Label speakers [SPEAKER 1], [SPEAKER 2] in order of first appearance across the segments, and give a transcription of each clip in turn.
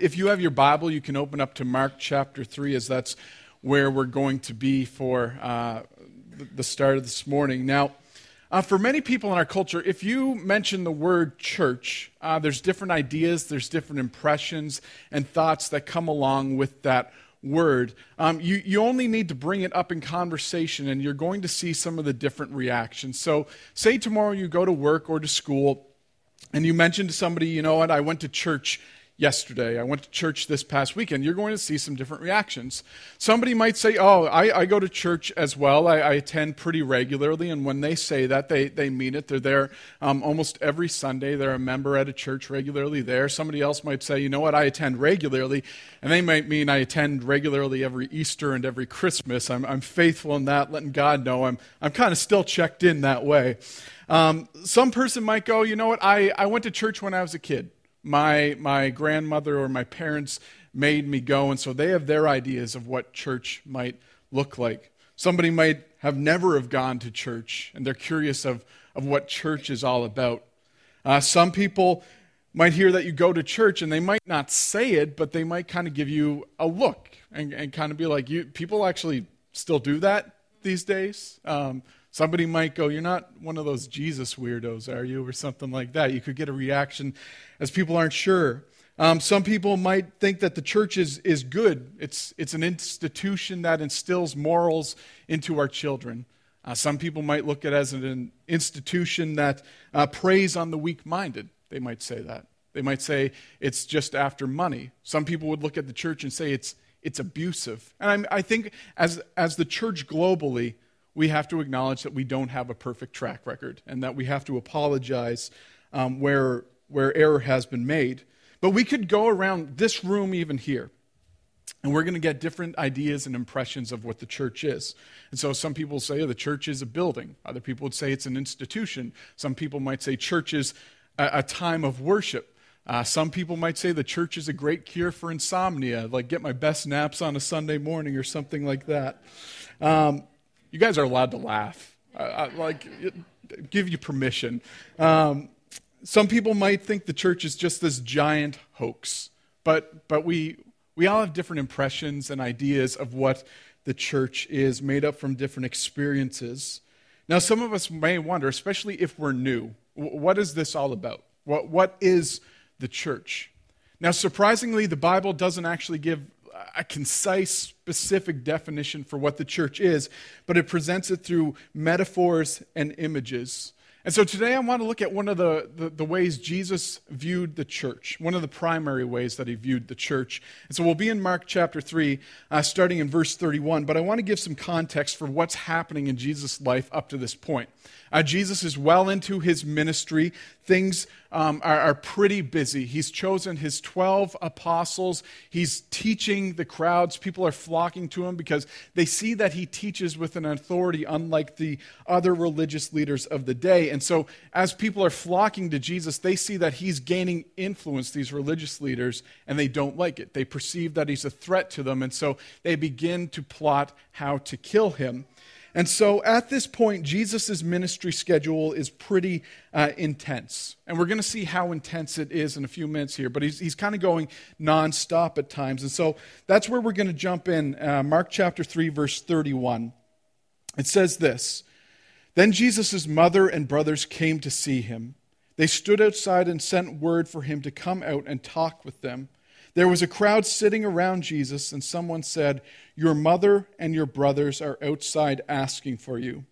[SPEAKER 1] If you have your Bible, you can open up to Mark chapter 3, as that's where we're going to be for uh, the start of this morning. Now, uh, for many people in our culture, if you mention the word church, uh, there's different ideas, there's different impressions and thoughts that come along with that word. Um, you, you only need to bring it up in conversation, and you're going to see some of the different reactions. So, say tomorrow you go to work or to school, and you mention to somebody, you know what, I went to church yesterday. I went to church this past weekend. You're going to see some different reactions. Somebody might say, Oh, I, I go to church as well. I, I, attend pretty regularly. And when they say that, they, they mean it. They're there um, almost every Sunday. They're a member at a church regularly there. Somebody else might say, You know what? I attend regularly. And they might mean I attend regularly every Easter and every Christmas. I'm, I'm faithful in that, letting God know I'm, I'm kind of still checked in that way. Um, some person might go, You know what? I, I went to church when I was a kid my, my grandmother or my parents made me go, and so they have their ideas of what church might look like. Somebody might have never have gone to church, and they're curious of, of what church is all about. Uh, some people might hear that you go to church, and they might not say it, but they might kind of give you a look and, and kind of be like, you, people actually still do that these days. Um, Somebody might go, You're not one of those Jesus weirdos, are you? Or something like that. You could get a reaction as people aren't sure. Um, some people might think that the church is, is good, it's, it's an institution that instills morals into our children. Uh, some people might look at it as an institution that uh, preys on the weak minded. They might say that. They might say it's just after money. Some people would look at the church and say it's, it's abusive. And I, I think as, as the church globally, we have to acknowledge that we don't have a perfect track record and that we have to apologize um, where, where error has been made. But we could go around this room, even here, and we're going to get different ideas and impressions of what the church is. And so some people say oh, the church is a building, other people would say it's an institution, some people might say church is a, a time of worship. Uh, some people might say the church is a great cure for insomnia, like get my best naps on a Sunday morning or something like that. Um, you guys are allowed to laugh. I, I like, give you permission. Um, some people might think the church is just this giant hoax, but, but we, we all have different impressions and ideas of what the church is, made up from different experiences. Now, some of us may wonder, especially if we're new, what is this all about? What, what is the church? Now, surprisingly, the Bible doesn't actually give a concise, specific definition for what the church is, but it presents it through metaphors and images. And so today I want to look at one of the, the, the, ways Jesus viewed the church, one of the primary ways that he viewed the church. And so we'll be in Mark chapter 3, uh, starting in verse 31, but I want to give some context for what's happening in Jesus' life up to this point. Uh, Jesus is well into his ministry. Things um, are, are pretty busy. He's chosen his 12 apostles. He's teaching the crowds. People are flocking to him because they see that he teaches with an authority unlike the other religious leaders of the day. And so, as people are flocking to Jesus, they see that he's gaining influence, these religious leaders, and they don't like it. They perceive that he's a threat to them. And so, they begin to plot how to kill him. And so at this point, Jesus' ministry schedule is pretty uh, intense. And we're going to see how intense it is in a few minutes here, but he's, he's kind of going nonstop at times. And so that's where we're going to jump in. Uh, Mark chapter 3, verse 31. It says this Then Jesus' mother and brothers came to see him. They stood outside and sent word for him to come out and talk with them. There was a crowd sitting around Jesus, and someone said, Your mother and your brothers are outside asking for you.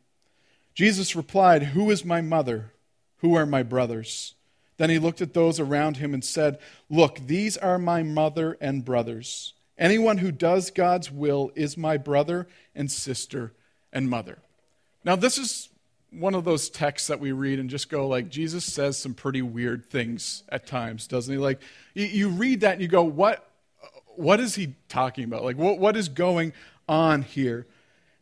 [SPEAKER 1] Jesus replied, Who is my mother? Who are my brothers? Then he looked at those around him and said, Look, these are my mother and brothers. Anyone who does God's will is my brother and sister and mother. Now, this is one of those texts that we read and just go like jesus says some pretty weird things at times doesn't he? Like you, read that and you go what what is he talking about? Like what, what is going on here?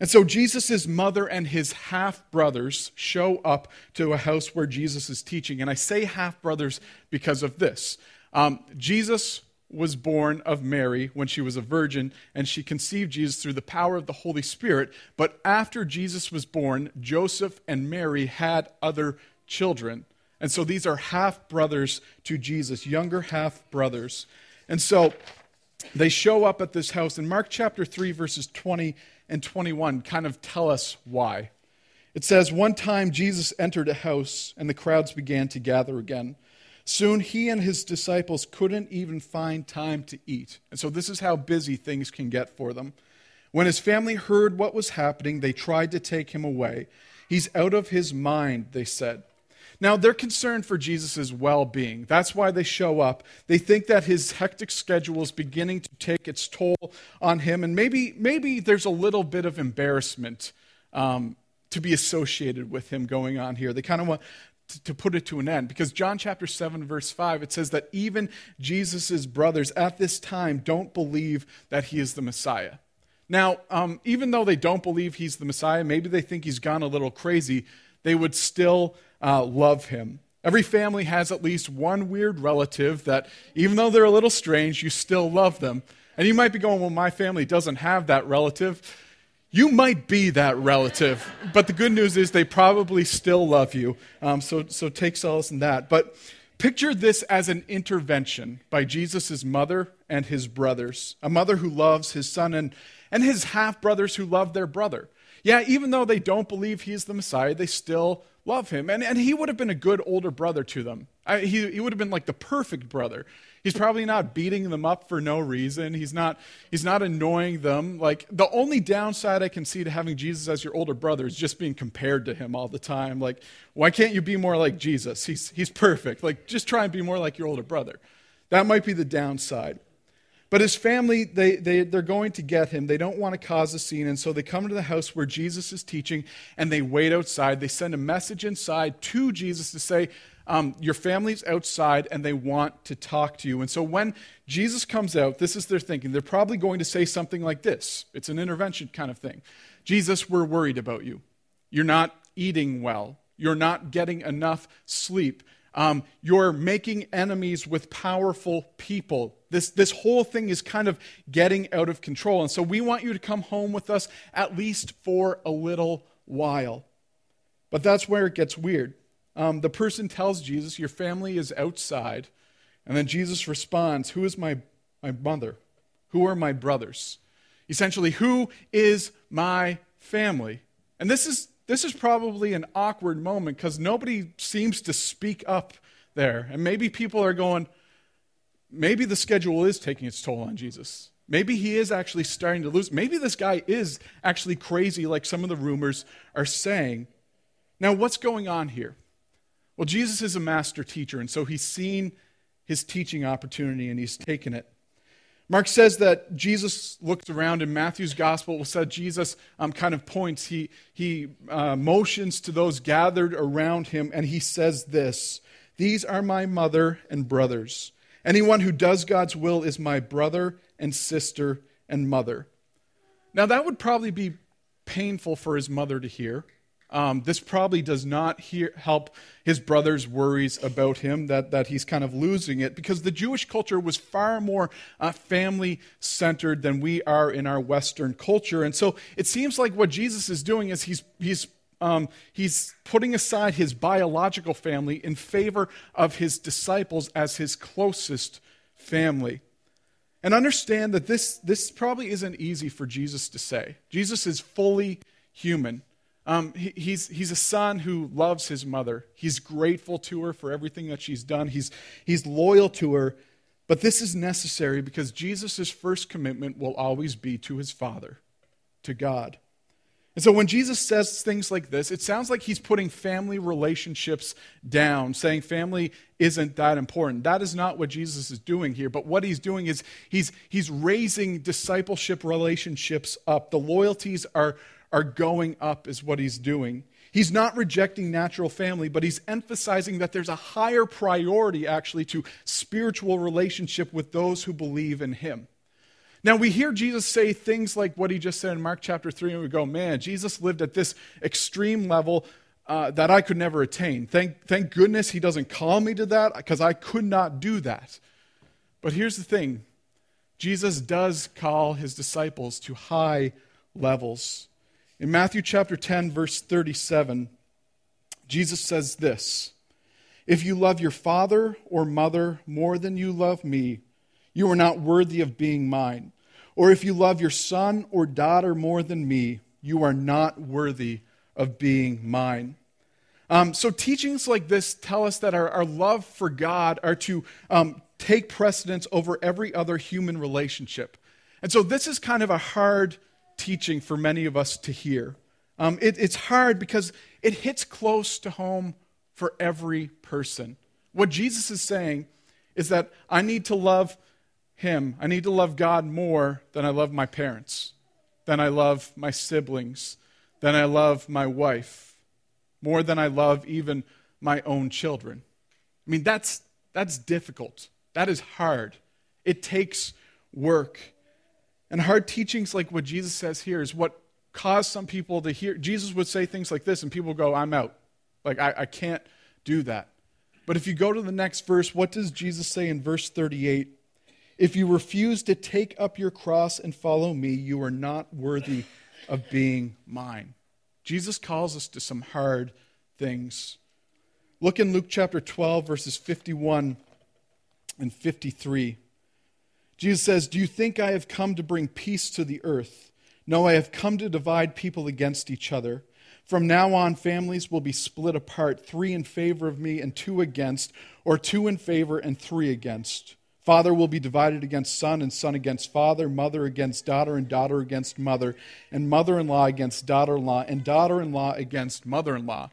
[SPEAKER 1] And so jesus' mother and his half brothers show up to a house where jesus is teaching. And i say half brothers because of this. Um, jesus was born of Mary when she was a virgin, and she conceived Jesus through the power of the Holy Spirit. But after Jesus was born, Joseph and Mary had other children. And so these are half brothers to Jesus, younger half brothers. And so they show up at this house, and Mark chapter 3, verses 20 and 21 kind of tell us why. It says, One time Jesus entered a house, and the crowds began to gather again. Soon he and his disciples couldn't even find time to eat. And so this is how busy things can get for them. When his family heard what was happening, they tried to take him away. He's out of his mind, they said. Now, they're concerned for Jesus' well being. That's why they show up. They think that his hectic schedule is beginning to take its toll on him, and maybe, maybe there's a little bit of embarrassment um, to be associated with him going on here. They kind of want to put it to an end because John chapter 7 verse 5 it says that even Jesus' brothers at this time don't believe that he is the Messiah. Now, um, even though they don't believe he's the Messiah, maybe they think he's gone a little crazy, they would still uh, love him. Every family has at least one weird relative that, even though they're a little strange, you still love them. And you might be going, Well, my family doesn't have that relative. You might be that relative, but the good news is they probably still love you. Um, so, so take solace in that. But picture this as an intervention by Jesus' mother and his brothers, a mother who loves his son and, and his half brothers who love their brother. Yeah, even though they don't believe he's the Messiah, they still love him. And, and he would have been a good older brother to them. I, he, he would have been like the perfect brother. He's probably not beating them up for no reason. He's not, he's not annoying them. Like, the only downside I can see to having Jesus as your older brother is just being compared to him all the time. Like, why can't you be more like Jesus? He's, he's perfect. Like, just try and be more like your older brother. That might be the downside. But his family, they, they, they're going to get him. They don't want to cause a scene. And so they come to the house where Jesus is teaching and they wait outside. They send a message inside to Jesus to say, um, Your family's outside and they want to talk to you. And so when Jesus comes out, this is their thinking. They're probably going to say something like this it's an intervention kind of thing. Jesus, we're worried about you. You're not eating well, you're not getting enough sleep. Um, you're making enemies with powerful people. This, this whole thing is kind of getting out of control. And so we want you to come home with us at least for a little while. But that's where it gets weird. Um, the person tells Jesus, Your family is outside. And then Jesus responds, Who is my, my mother? Who are my brothers? Essentially, who is my family? And this is this is probably an awkward moment because nobody seems to speak up there. And maybe people are going, maybe the schedule is taking its toll on Jesus. Maybe he is actually starting to lose. Maybe this guy is actually crazy, like some of the rumors are saying. Now, what's going on here? Well, Jesus is a master teacher, and so he's seen his teaching opportunity and he's taken it. Mark says that Jesus looks around in Matthew's gospel, will said Jesus um, kind of points, he, he uh, motions to those gathered around him, and he says this These are my mother and brothers. Anyone who does God's will is my brother and sister and mother. Now, that would probably be painful for his mother to hear. Um, this probably does not hear, help his brother's worries about him, that, that he's kind of losing it, because the Jewish culture was far more uh, family centered than we are in our Western culture. And so it seems like what Jesus is doing is he's, he's, um, he's putting aside his biological family in favor of his disciples as his closest family. And understand that this, this probably isn't easy for Jesus to say. Jesus is fully human. Um, he, he's, he's a son who loves his mother. He's grateful to her for everything that she's done. He's, he's loyal to her. But this is necessary because Jesus' first commitment will always be to his Father, to God. And so when Jesus says things like this, it sounds like he's putting family relationships down, saying family isn't that important. That is not what Jesus is doing here. But what he's doing is he's, he's raising discipleship relationships up. The loyalties are, are going up, is what he's doing. He's not rejecting natural family, but he's emphasizing that there's a higher priority actually to spiritual relationship with those who believe in him. Now, we hear Jesus say things like what he just said in Mark chapter 3, and we go, man, Jesus lived at this extreme level uh, that I could never attain. Thank, thank goodness he doesn't call me to that because I could not do that. But here's the thing Jesus does call his disciples to high levels. In Matthew chapter 10, verse 37, Jesus says this If you love your father or mother more than you love me, you are not worthy of being mine. Or if you love your son or daughter more than me, you are not worthy of being mine. Um, so, teachings like this tell us that our, our love for God are to um, take precedence over every other human relationship. And so, this is kind of a hard teaching for many of us to hear. Um, it, it's hard because it hits close to home for every person. What Jesus is saying is that I need to love Him, I need to love God more than I love my parents, than I love my siblings, than I love my wife, more than I love even my own children. I mean, that's, that's difficult. That is hard. It takes work. And hard teachings like what Jesus says here is what caused some people to hear. Jesus would say things like this, and people go, I'm out. Like, I, I can't do that. But if you go to the next verse, what does Jesus say in verse 38? If you refuse to take up your cross and follow me, you are not worthy of being mine. Jesus calls us to some hard things. Look in Luke chapter 12, verses 51 and 53. Jesus says, Do you think I have come to bring peace to the earth? No, I have come to divide people against each other. From now on, families will be split apart, three in favor of me and two against, or two in favor and three against. Father will be divided against son, and son against father, mother against daughter, and daughter against mother, and mother in law against daughter in law, and daughter in law against mother in law.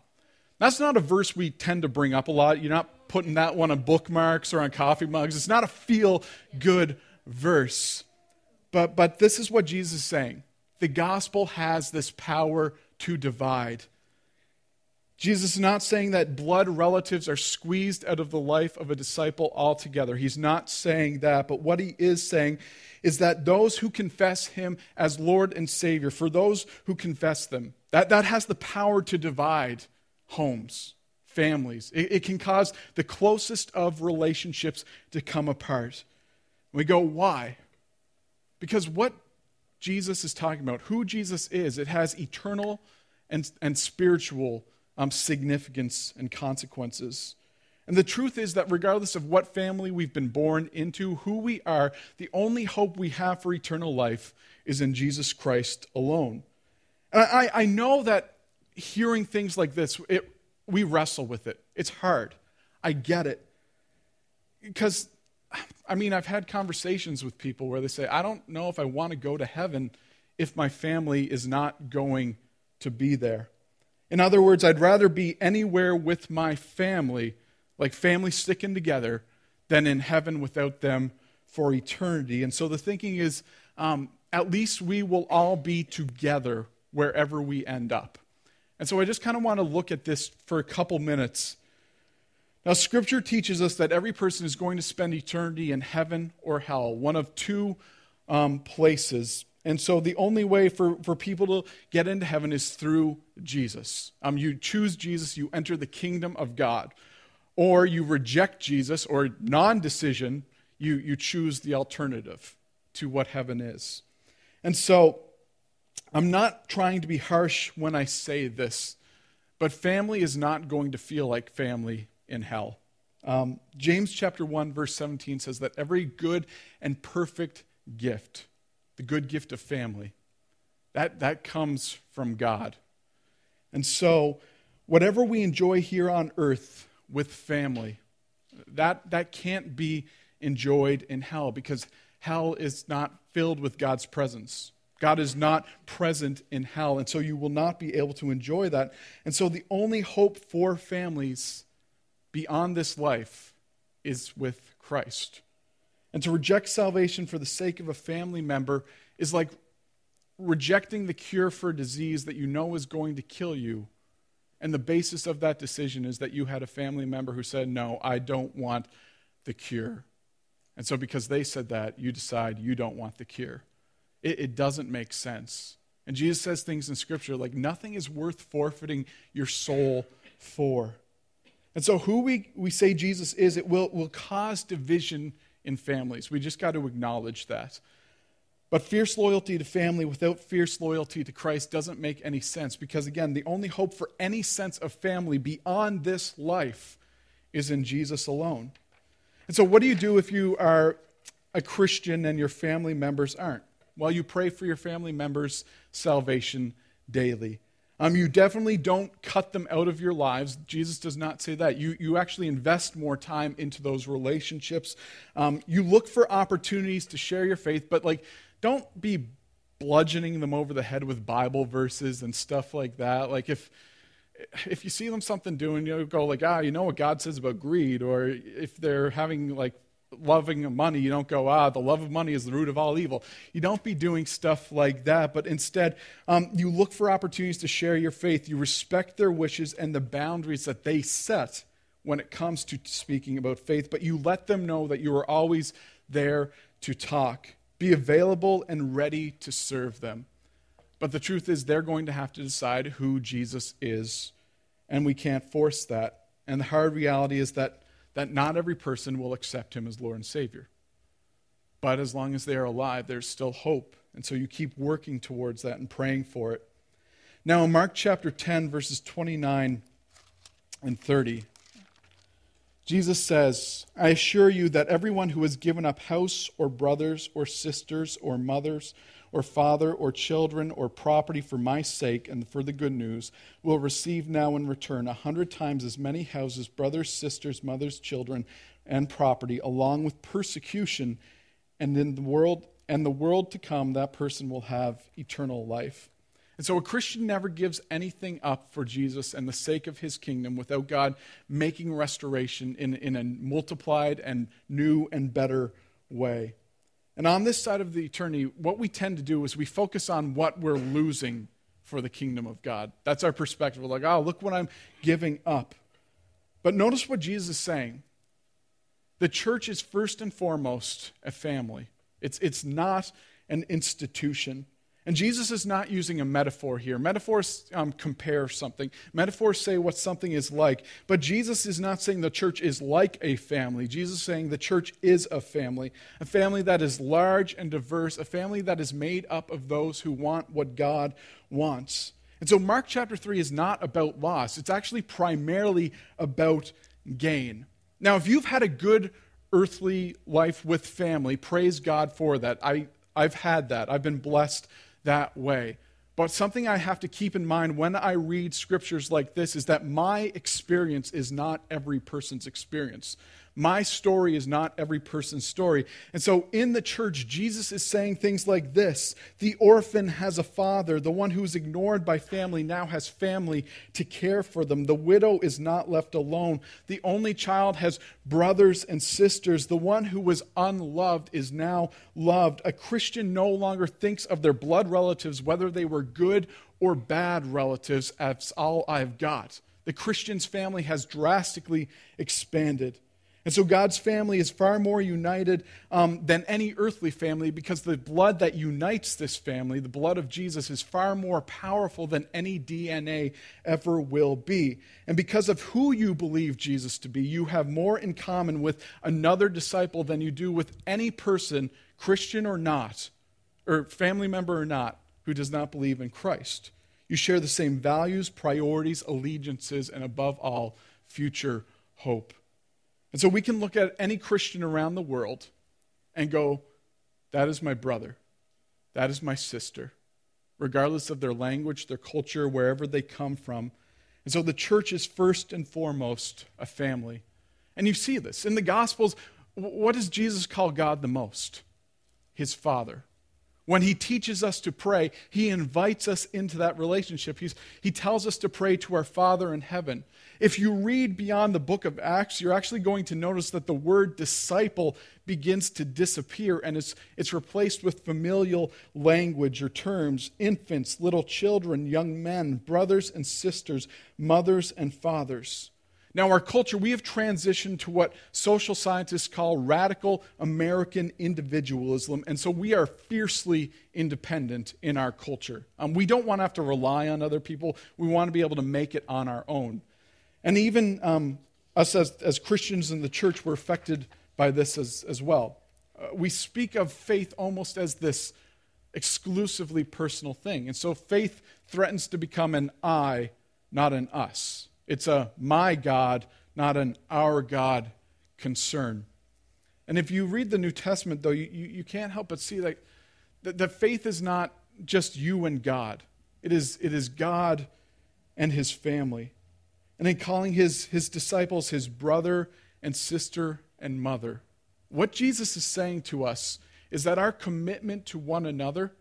[SPEAKER 1] That's not a verse we tend to bring up a lot. You're not putting that one on bookmarks or on coffee mugs. It's not a feel good verse. But, but this is what Jesus is saying the gospel has this power to divide. Jesus is not saying that blood relatives are squeezed out of the life of a disciple altogether. He's not saying that. But what he is saying is that those who confess him as Lord and Savior, for those who confess them, that, that has the power to divide homes, families. It, it can cause the closest of relationships to come apart. We go, why? Because what Jesus is talking about, who Jesus is, it has eternal and, and spiritual um, significance and consequences. And the truth is that regardless of what family we've been born into, who we are, the only hope we have for eternal life is in Jesus Christ alone. And I, I know that hearing things like this, it, we wrestle with it. It's hard. I get it. Because I mean, I've had conversations with people where they say, I don't know if I want to go to heaven if my family is not going to be there. In other words, I'd rather be anywhere with my family, like family sticking together, than in heaven without them for eternity. And so the thinking is um, at least we will all be together wherever we end up. And so I just kind of want to look at this for a couple minutes now, Scripture teaches us that every person is going to spend eternity in heaven or hell, one of two um, places. And so, the only way for, for people to get into heaven is through Jesus. Um, you choose Jesus, you enter the kingdom of God. Or you reject Jesus, or non decision, you, you choose the alternative to what heaven is. And so, I'm not trying to be harsh when I say this, but family is not going to feel like family in hell. Um, James chapter 1, verse 17 says that every good and perfect gift, the good gift of family, that, that comes from God. And so, whatever we enjoy here on earth with family, that, that can't be enjoyed in hell because hell is not filled with God's presence. God is not present in hell, and so you will not be able to enjoy that. And so, the only hope for families beyond this life is with Christ. And to reject salvation for the sake of a family member is like rejecting the cure for a disease that you know is going to kill you. And the basis of that decision is that you had a family member who said, No, I don't want the cure. And so, because they said that, you decide you don't want the cure. It, it doesn't make sense. And Jesus says things in Scripture like, Nothing is worth forfeiting your soul for. And so, who we, we say Jesus is, it will, will cause division in families. We just got to acknowledge that. But fierce loyalty to family without fierce loyalty to Christ doesn't make any sense because, again, the only hope for any sense of family beyond this life is in Jesus alone. And so, what do you do if you are a Christian and your family members aren't? Well, you pray for your family members' salvation daily. Um, you definitely don't cut them out of your lives. Jesus does not say that. You, you actually invest more time into those relationships. Um, you look for opportunities to share your faith, but like, don't be bludgeoning them over the head with Bible verses and stuff like that. Like, if if you see them something doing, you go like, ah, you know what God says about greed, or if they're having like loving money, you don't go, ah, the love of money is the root of all evil. You don't be doing stuff like that, but instead, um, you look for opportunities to share your faith. You respect their wishes and the boundaries that they set when it comes to speaking about faith, but you let them know that you are always there to talk. Be available and ready to serve them. But the truth is, they're going to have to decide who Jesus is, and we can't force that. And the hard reality is that that not every person will accept him as Lord and Savior. But as long as they are alive, there's still hope. And so you keep working towards that and praying for it. Now, in Mark chapter 10, verses 29 and 30, Jesus says, I assure you that everyone who has given up house or brothers or sisters or mothers or father or children or property for my sake and for the good news will receive now in return a hundred times as many houses, brothers, sisters, mothers, children, and property, along with persecution, and in the world and the world to come, that person will have eternal life. And so a Christian never gives anything up for Jesus and the sake of his kingdom without God making restoration in, in a multiplied and new and better way. And on this side of the eternity, what we tend to do is we focus on what we're losing for the kingdom of God. That's our perspective. We're like, oh, look what I'm giving up. But notice what Jesus is saying. The church is first and foremost a family, it's, it's not an institution. And Jesus is not using a metaphor here. Metaphors um, compare something, metaphors say what something is like. But Jesus is not saying the church is like a family. Jesus is saying the church is a family, a family that is large and diverse, a family that is made up of those who want what God wants. And so, Mark chapter 3 is not about loss, it's actually primarily about gain. Now, if you've had a good earthly life with family, praise God for that. I, I've had that. I've been blessed that way. But something I have to keep in mind when I read scriptures like this is that my experience is not every person's experience. My story is not every person's story. And so in the church, Jesus is saying things like this The orphan has a father. The one who is ignored by family now has family to care for them. The widow is not left alone. The only child has brothers and sisters. The one who was unloved is now loved. A Christian no longer thinks of their blood relatives, whether they were good or bad relatives, as all I've got. The Christian's family has drastically expanded. And so God's family is far more united um, than any earthly family because the blood that unites this family, the blood of Jesus, is far more powerful than any DNA ever will be. And because of who you believe Jesus to be, you have more in common with another disciple than you do with any person, Christian or not, or family member or not, who does not believe in Christ. You share the same values, priorities, allegiances, and above all, future hope. And so we can look at any Christian around the world and go, that is my brother. That is my sister, regardless of their language, their culture, wherever they come from. And so the church is first and foremost a family. And you see this. In the Gospels, what does Jesus call God the most? His Father. When he teaches us to pray, he invites us into that relationship. He's, he tells us to pray to our Father in heaven. If you read beyond the book of Acts, you're actually going to notice that the word disciple begins to disappear and it's, it's replaced with familial language or terms infants, little children, young men, brothers and sisters, mothers and fathers. Now, our culture, we have transitioned to what social scientists call radical American individualism, and so we are fiercely independent in our culture. Um, we don't want to have to rely on other people, we want to be able to make it on our own. And even um, us as, as Christians in the church were affected by this as, as well. Uh, we speak of faith almost as this exclusively personal thing. And so faith threatens to become an I, not an us. It's a my God, not an our God concern. And if you read the New Testament, though, you, you, can't help but see like, that, that faith is not just you and God, it is, it is God and his family. And in calling his, his disciples his brother and sister and mother, what Jesus is saying to us is that our commitment to one another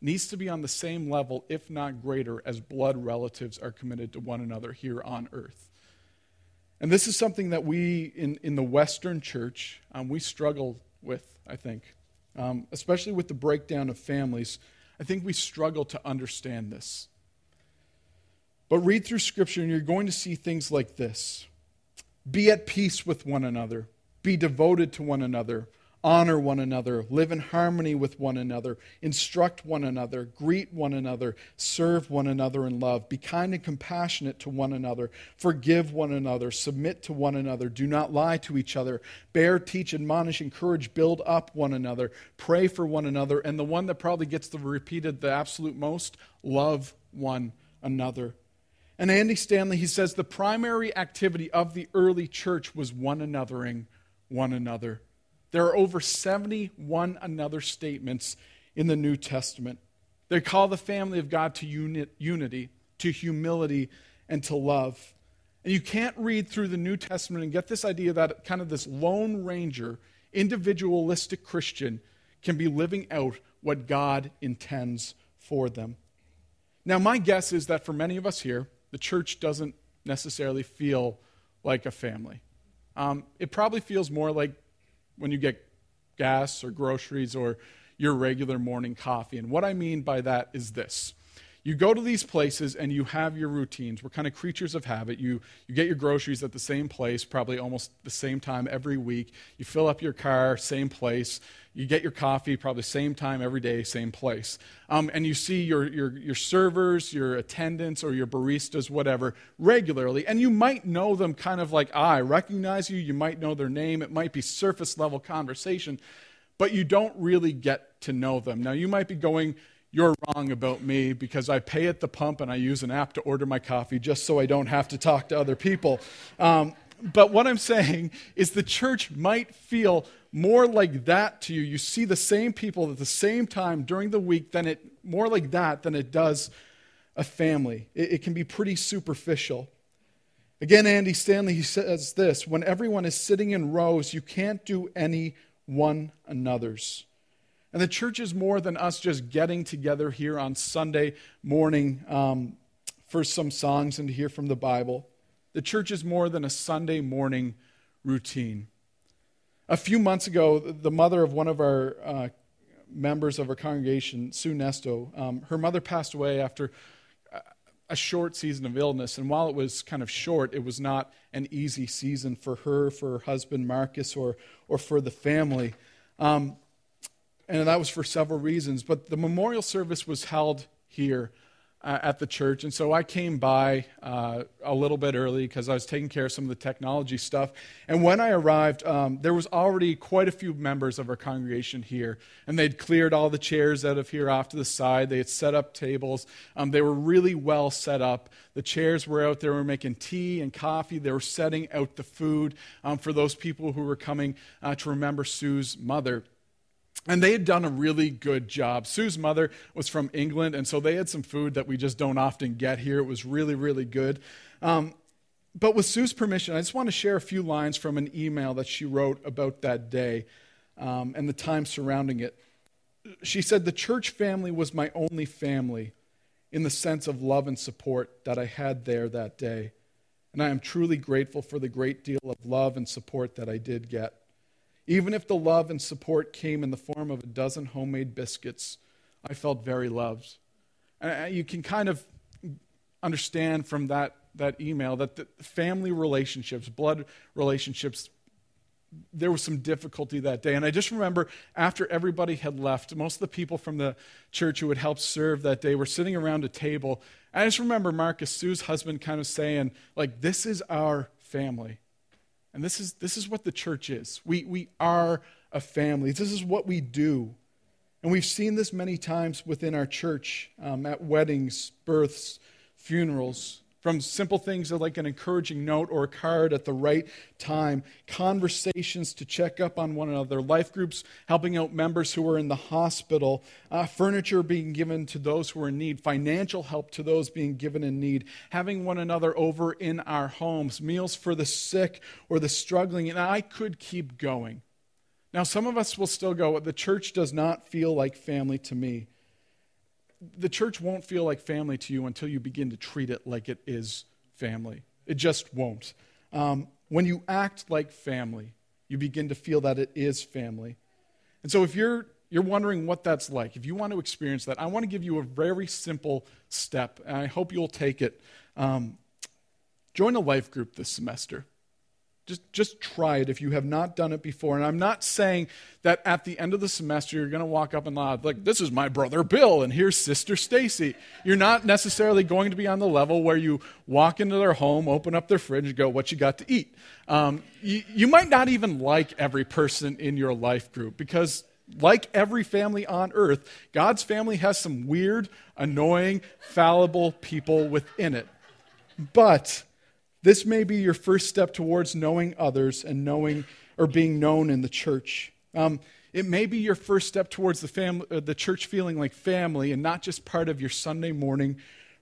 [SPEAKER 1] needs to be on the same level, if not greater, as blood relatives are committed to one another here on earth. And this is something that we in, in the Western church, um, we struggle with, I think, um, especially with the breakdown of families. I think we struggle to understand this. But read through Scripture and you're going to see things like this Be at peace with one another, be devoted to one another honor one another, live in harmony with one another, instruct one another, greet one another, serve one another in love, be kind and compassionate to one another, forgive one another, submit to one another, do not lie to each other, bear, teach, admonish, encourage, build up one another, pray for one another, and the one that probably gets the repeated the absolute most, love one another. And Andy Stanley, he says the primary activity of the early church was one anothering one another. There are over 71 another statements in the New Testament. They call the family of God to unity, to humility, and to love. And you can't read through the New Testament and get this idea that kind of this lone ranger, individualistic Christian can be living out what God intends for them. Now, my guess is that for many of us here, the church doesn't necessarily feel like a family. Um, it probably feels more like when you get gas or groceries or your regular morning coffee. And what I mean by that is this. You go to these places and you have your routines. We're kind of creatures of habit. You, you get your groceries at the same place, probably almost the same time every week. You fill up your car, same place. You get your coffee probably same time every day, same place. Um, and you see your, your, your servers, your attendants, or your baristas, whatever, regularly. And you might know them kind of like, ah, I recognize you. You might know their name. It might be surface level conversation, but you don't really get to know them. Now, you might be going, you're wrong about me because I pay at the pump and I use an app to order my coffee just so I don't have to talk to other people. Um, but what I'm saying is the church might feel more like that to you. You see the same people at the same time during the week than it more like that than it does a family. It, it can be pretty superficial. Again, Andy Stanley he says this: when everyone is sitting in rows, you can't do any one another's. And the church is more than us just getting together here on Sunday morning um, for some songs and to hear from the Bible. The church is more than a Sunday morning routine. A few months ago, the mother of one of our uh, members of our congregation, Sue Nesto, um, her mother passed away after a short season of illness. And while it was kind of short, it was not an easy season for her, for her husband Marcus, or, or for the family. Um, and that was for several reasons. But the memorial service was held here uh, at the church. And so I came by uh, a little bit early because I was taking care of some of the technology stuff. And when I arrived, um, there was already quite a few members of our congregation here. And they'd cleared all the chairs out of here off to the side. They had set up tables. Um, they were really well set up. The chairs were out there. We were making tea and coffee. They were setting out the food um, for those people who were coming uh, to remember Sue's mother. And they had done a really good job. Sue's mother was from England, and so they had some food that we just don't often get here. It was really, really good. Um, but with Sue's permission, I just want to share a few lines from an email that she wrote about that day um, and the time surrounding it. She said, The church family was my only family in the sense of love and support that I had there that day. And I am truly grateful for the great deal of love and support that I did get. Even if the love and support came in the form of a dozen homemade biscuits, I felt very loved. And uh, you can kind of understand from that, that email that the family relationships, blood relationships, there was some difficulty that day. And I just remember after everybody had left, most of the people from the church who had helped serve that day were sitting around a table. I just remember Marcus, Sue's husband, kind of saying, like, this is our family. And this is, this is what the church is. We, we are a family. This is what we do. And we've seen this many times within our church um, at weddings, births, funerals. From simple things like an encouraging note or a card at the right time, conversations to check up on one another, life groups helping out members who are in the hospital, uh, furniture being given to those who are in need, financial help to those being given in need, having one another over in our homes, meals for the sick or the struggling. And I could keep going. Now, some of us will still go, the church does not feel like family to me the church won't feel like family to you until you begin to treat it like it is family. It just won't. Um, when you act like family, you begin to feel that it is family. And so if you're you're wondering what that's like, if you want to experience that, I want to give you a very simple step, and I hope you'll take it. Um, join a life group this semester. Just, just try it if you have not done it before. And I'm not saying that at the end of the semester you're going to walk up and loud like, "This is my brother Bill, and here's sister Stacy." You're not necessarily going to be on the level where you walk into their home, open up their fridge, and go, "What you got to eat?" Um, you, you might not even like every person in your life group because like every family on earth, God's family has some weird, annoying, fallible people within it. But this may be your first step towards knowing others and knowing or being known in the church. Um, it may be your first step towards the, family, uh, the church feeling like family and not just part of your Sunday morning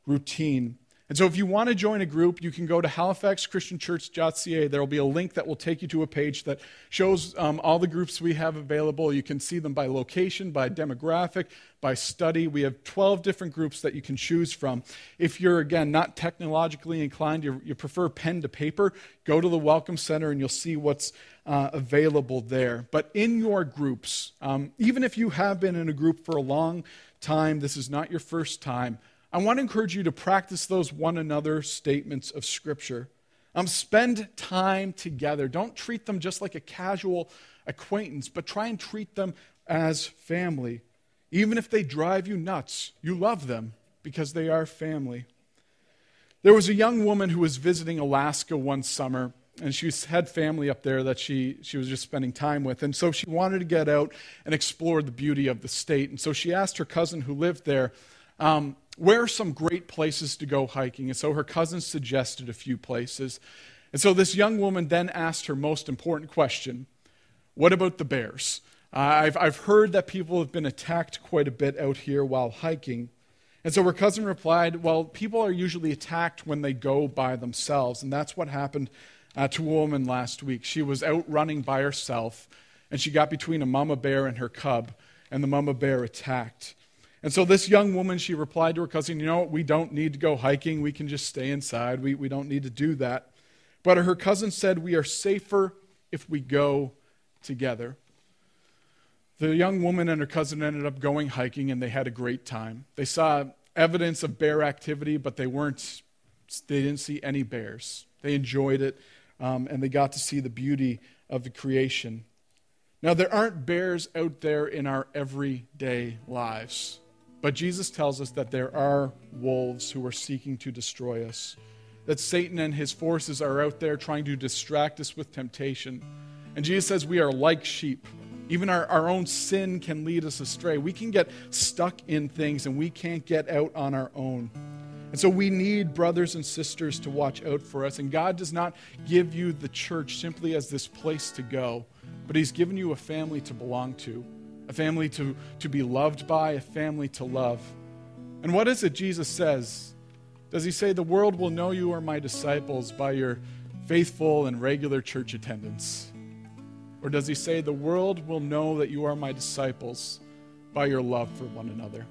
[SPEAKER 1] routine. And so, if you want to join a group, you can go to halifaxchristianchurch.ca. There will be a link that will take you to a page that shows um, all the groups we have available. You can see them by location, by demographic, by study. We have 12 different groups that you can choose from. If you're, again, not technologically inclined, you, prefer pen to paper, go to the Welcome Center and you'll see what's uh, available there. But in your groups, um, even if you have been in a group for a long time, this is not your first time. I want to encourage you to practice those one another statements of Scripture. Um, spend time together. Don't treat them just like a casual acquaintance, but try and treat them as family. Even if they drive you nuts, you love them because they are family. There was a young woman who was visiting Alaska one summer, and she had family up there that she, she was just spending time with. And so she wanted to get out and explore the beauty of the state. And so she asked her cousin who lived there, um, where are some great places to go hiking? And so her cousin suggested a few places. And so this young woman then asked her most important question What about the bears? Uh, I've, I've heard that people have been attacked quite a bit out here while hiking. And so her cousin replied, Well, people are usually attacked when they go by themselves. And that's what happened uh, to a woman last week. She was out running by herself, and she got between a mama bear and her cub, and the mama bear attacked. And so this young woman, she replied to her cousin, You know what? We don't need to go hiking. We can just stay inside. We, we don't need to do that. But her cousin said, We are safer if we go together. The young woman and her cousin ended up going hiking, and they had a great time. They saw evidence of bear activity, but they weren't, they didn't see any bears. They enjoyed it, um, and they got to see the beauty of the creation. Now, there aren't bears out there in our everyday lives. But Jesus tells us that there are wolves who are seeking to destroy us, that Satan and his forces are out there trying to distract us with temptation. And Jesus says we are like sheep. Even our, our own sin can lead us astray. We can get stuck in things and we can't get out on our own. And so we need brothers and sisters to watch out for us. And God does not give you the church simply as this place to go, but He's given you a family to belong to a family to, to be loved by, a family to love. And what is it Jesus says? Does he say, The world will know you are my disciples by your faithful and regular church attendance? Or does he say, The world will know that you are my disciples by your love for one another?